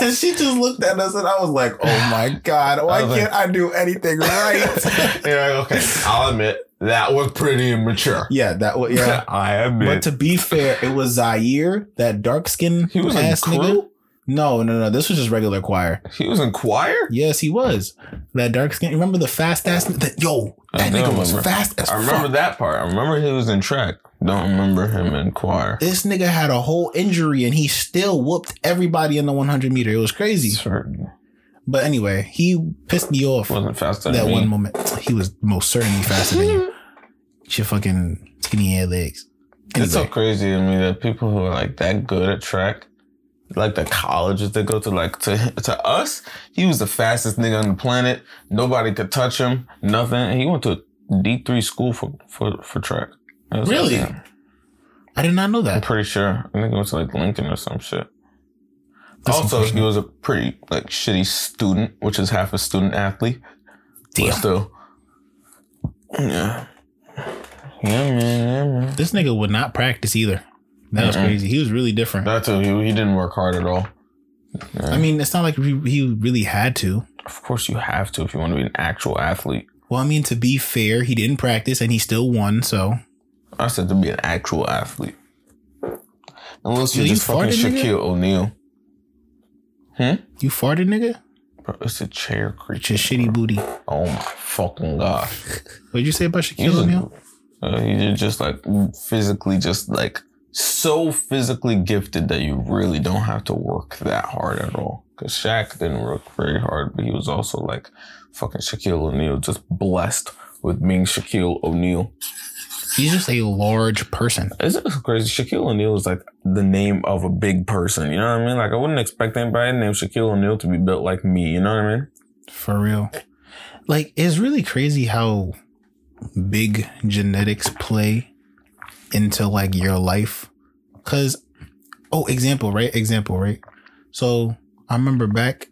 And she just looked at us and I was like, oh my God, why I can't I do anything right? (laughs) You're like, okay, I'll admit that was pretty immature. yeah, that was, yeah. I admit. But to be fair, it was Zaire, that dark skin he was in ass nigga. No, no, no. This was just regular choir. He was in choir. Yes, he was. That dark skin. Remember the fast ass? That, yo, that nigga was remember. fast as I remember fuck. that part. I remember he was in track. Don't remember him in choir. This nigga had a whole injury and he still whooped everybody in the 100 meter. It was crazy. Certain. But anyway, he pissed me off Wasn't faster that me. one moment. He was most certainly faster than you. (laughs) Your fucking skinny ass legs. It's so crazy to me that people who are like that good at track, like the colleges they go to, like to to us, he was the fastest nigga on the planet. Nobody could touch him. Nothing. He went to D three school for for for track. Really? like, I did not know that. I'm pretty sure. I think it was like Lincoln or some shit. That's also, he was a pretty like shitty student, which is half a student athlete. But still, yeah, yeah, man, yeah, man. This nigga would not practice either. That was crazy. He was really different. That's too. He, he didn't work hard at all. I mean, it's not like he he really had to. Of course, you have to if you want to be an actual athlete. Well, I mean, to be fair, he didn't practice and he still won. So I said to be an actual athlete. Unless Yo, you're you just fucking farted, nigga? Shaquille O'Neal. Hmm? You farted, nigga. Bro, it's a chair It's creature. your shitty booty. Oh my fucking gosh. What'd you say about He's Shaquille O'Neal? a, uh, he's just like physically, just like so physically gifted that you really don't have to work that hard at all. Because Shaq didn't work very hard, but he was also like fucking Shaquille O'Neal, just blessed with being Shaquille O'Neal. He's just a large person. It's just crazy. Shaquille O'Neal is like the name of a big person. You know what I mean? Like I wouldn't expect anybody named Shaquille O'Neal to be built like me. You know what I mean? For real. Like, it's really crazy how big genetics play into like your life. Cause, oh, example, right? Example, right? So I remember back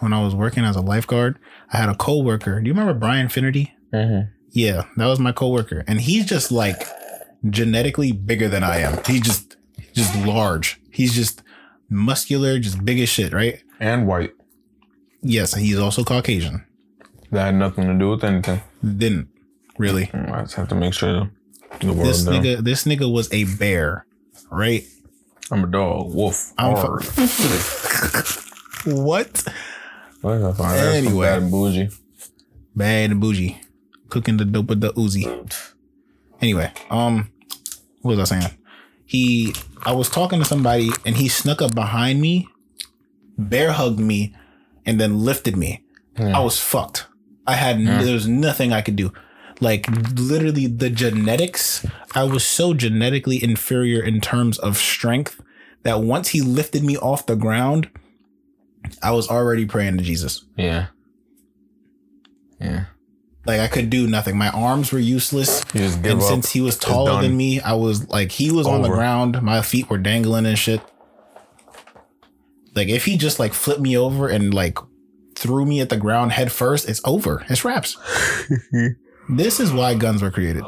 when I was working as a lifeguard, I had a coworker. Do you remember Brian Finnerty? Mm-hmm. Yeah, that was my coworker. And he's just like genetically bigger than I am. He's just, just large. He's just muscular, just big as shit, right? And white. Yes, he's also Caucasian. That had nothing to do with anything. Didn't really. I just have to make sure the world This knows. nigga, this nigga was a bear, right? I'm a dog. Wolf. I'm Arr. (laughs) What? What I find? That's Anyway. bad and bougie. Bad and bougie, cooking the dope with the Uzi. Anyway, um, what was I saying? He, I was talking to somebody and he snuck up behind me, bear hugged me, and then lifted me. I was fucked. I had there was nothing I could do. Like literally the genetics, I was so genetically inferior in terms of strength that once he lifted me off the ground, I was already praying to Jesus. Yeah. Yeah. Like I could do nothing. My arms were useless. You just give and since he was taller than me, I was like he was on the ground, my feet were dangling and shit. Like if he just like flipped me over and like threw me at the ground head first, it's over. It's wraps. (laughs) this is why guns were created.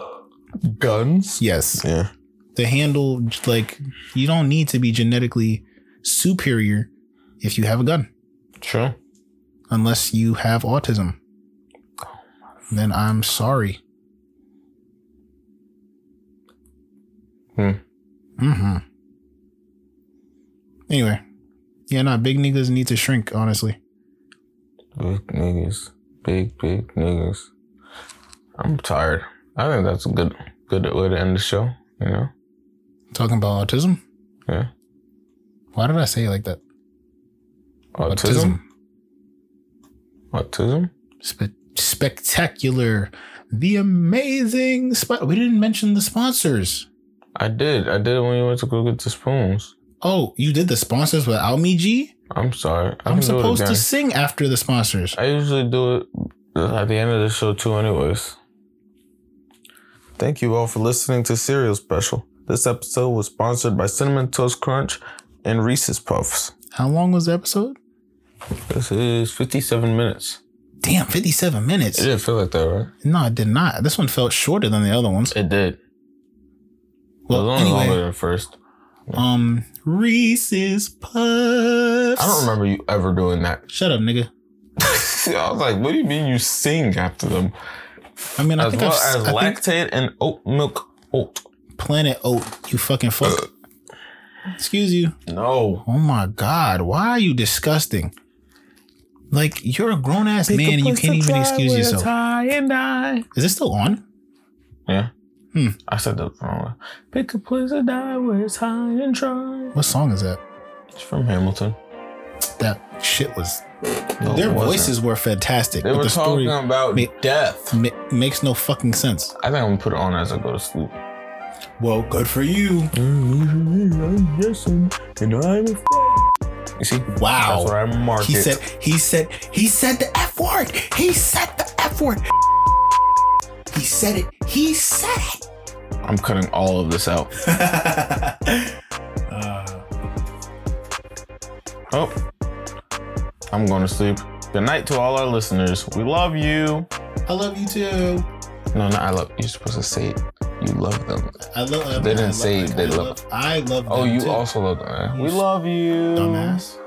Guns? Yes. Yeah. To handle like you don't need to be genetically superior if you have a gun. Sure. Unless you have autism. Then I'm sorry. Hmm. Mm-hmm. Anyway. Yeah, nah, big niggas need to shrink, honestly. Big niggas. Big, big niggas. I'm tired. I think that's a good good way to end the show, you know? Talking about autism? Yeah. Why did I say it like that? Autism? Autism? Spe- spectacular. The amazing spot. We didn't mention the sponsors. I did. I did it when you went to go get the spoons. Oh, you did the sponsors without me, G? I'm sorry. I I'm can do it supposed to sing after the sponsors. I usually do it at the end of the show too, anyways. Thank you all for listening to Cereal Special. This episode was sponsored by Cinnamon Toast Crunch and Reese's Puffs. How long was the episode? This is 57 minutes. Damn, 57 minutes. It didn't feel like that, right? No, it did not. This one felt shorter than the other ones. It did. Well, it was only anyway. longer than first. Um, Reese's Puffs. I don't remember you ever doing that. Shut up, nigga. (laughs) I was like, what do you mean you sing after them? I mean, I As think well I've, as I think Lactaid and oat milk oat. Planet Oat. You fucking fuck. Excuse you. No. Oh my god, why are you disgusting? Like you're a grown ass man and you can't even excuse yourself. Is this still on? Yeah. Hmm. I said that the wrong. way. Pick a place to die where it's high and dry. What song is that? It's from Hamilton. That shit was. No, their voices were fantastic, They but were the story talking about ma- death. ma- makes no fucking sense. I think I'm gonna put it on as I go to sleep. Well, good for you. I'm guessing, and I'm a You see? Wow. That's what I mark He it. said. He said. He said the f word. He said the f word. He said it. He said it. I'm cutting all of this out. (laughs) Oh. I'm going to sleep. Good night to all our listeners. We love you. I love you too. No, no, I love you're supposed to say it. You love them. I love. They didn't I love- say I they love. love- I love. Oh, you too. also love them. Eh? You We love you. dumbass.